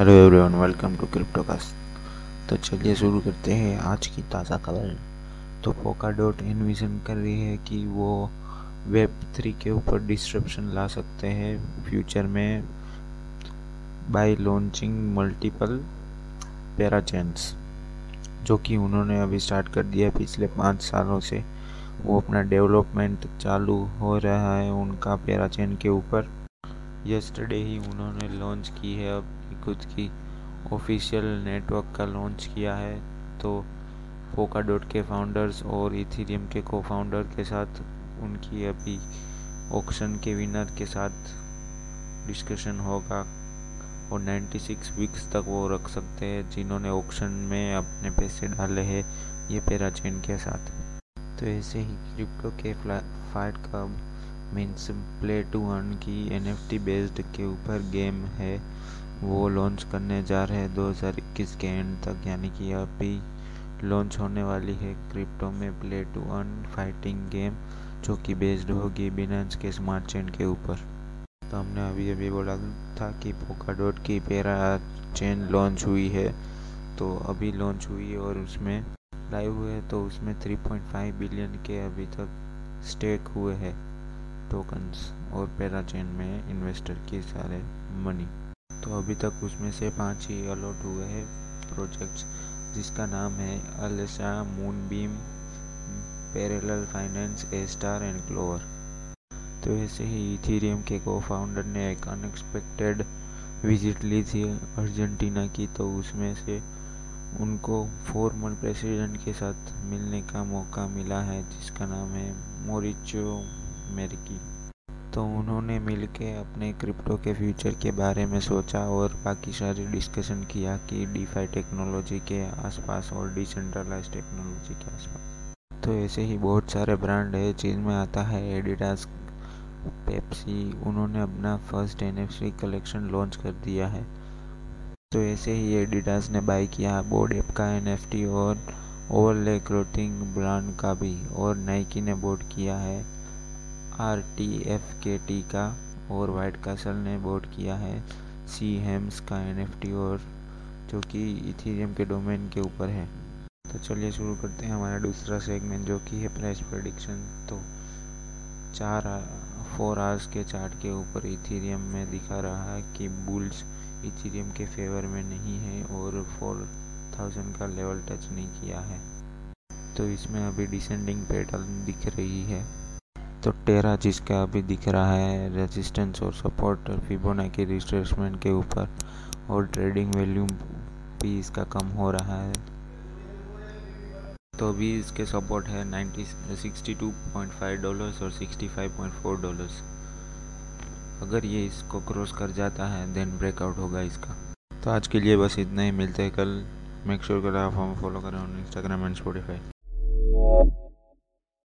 Hello everyone welcome to Cryptocast तो चलिए शुरू करते हैं आज की ताज़ा खबर। तो पोका डॉट इन्विजन कर रही है कि वो वेब थ्री के ऊपर डिस्ट्रप्शन ला सकते हैं फ्यूचर में बाय लॉन्चिंग मल्टीपल पैराचेंस जो कि उन्होंने अभी स्टार्ट कर दिया पिछले पाँच सालों से। वो अपना डेवलपमेंट चालू हो रहा है उनका पैराचेन के ऊपर। यस्टरडे ही उन्होंने लॉन्च की है अपनी खुद की ऑफिशियल नेटवर्क का लॉन्च किया है तो पोका डॉट के फाउंडर्स और इथीरियम के को फाउंडर के साथ उनकी अभी ऑक्शन के विनर के साथ डिस्कशन होगा। और 96 वीक्स तक वो रख सकते हैं जिन्होंने ऑक्शन में अपने पैसे डाले हैं, ये पैराचेन के साथ। तो ऐसे ही क्रिप्टो के फाइट कब मीन्स प्ले टू अर्न की एनएफटी बेस्ड के ऊपर गेम है। वो लॉन्च करने जा रहे हैं 2021 के एंड तक, यानी कि अभी लॉन्च होने वाली है क्रिप्टो में play to earn fighting game जो कि बेस्ड होगी बिनेंस के स्मार्ट चेन के ऊपर। तो हमने अभी अभी बोला था कि पोका डॉट की पेरा चेन लॉन्च हुई है तो अभी लॉन्च हुई है और उसमें लाइव हुए तो उसमें 3.5 बिलियन के अभी तक स्टेक हुए हैं टोकन्स और पैराचेन में इन्वेस्टर के सारे मनी तो अभी तक उसमें से पाँच ही अलॉट हुए हैं प्रोजेक्ट्स, जिसका नाम है अलेसा Moonbeam Parallel Finance Astar and Clover तो ऐसे ही इथीरियम के को फाउंडर ने एक अनएक्सपेक्टेड विज़िट ली थी अर्जेंटीना की तो उसमें से उनको फॉर्मल प्रेसिडेंट के साथ मिलने का मौका मिला है, जिसका नाम है मोरिचो मेरिकी तो उन्होंने मिलके अपने क्रिप्टो के फ्यूचर के बारे में सोचा और बाकी सारी डिस्कशन किया कि डीफाई टेक्नोलॉजी के आसपास और डिसेंट्रलाइज टेक्नोलॉजी के आसपास। तो ऐसे ही बहुत सारे ब्रांड है जिनमें आता है एडिडास पेप्सी उन्होंने अपना फ़र्स्ट एन कलेक्शन लॉन्च कर दिया है। तो ऐसे ही एडिडास ने बाई किया बोर्ड एप का एनएफटी और ओवरले क्लोथिंग ब्रांड का भी और नाइकी ने बोर्ड किया है। R T F K T का और वाइट कासल ने बोर्ड किया है। सी हेम्स का एन एफ़ टी और जो कि इथीरियम के डोमेन के ऊपर है। तो चलिए शुरू करते हैं हमारा दूसरा सेगमेंट जो कि है प्राइस प्रडिक्शन तो चार फोर आवर्स के चार्ट के ऊपर इथीरियम में दिखा रहा है कि बुल्स इथीरियम के फेवर में नहीं है और फोर थाउज़ेंड का लेवल टच नहीं किया है। तो इसमें अभी डिसेंडिंग पैटर्न दिख रही है। तो टेरा जिसका अभी दिख रहा है रेजिस्टेंस और सपोर्ट की रिट्रेसमेंट के ऊपर और ट्रेडिंग वैल्यूम भी इसका कम हो रहा है। तो अभी इसके सपोर्ट है 90 62.5 डॉलर्स और 65.4 डॉलर्स अगर ये इसको क्रॉस कर जाता है देन ब्रेकआउट होगा इसका। तो आज के लिए बस इतना ही, मिलते हैं कल। मेक श्योर sure कर आप हमें फॉलो करें इंस्टाग्राम एंड स्पॉटिफाई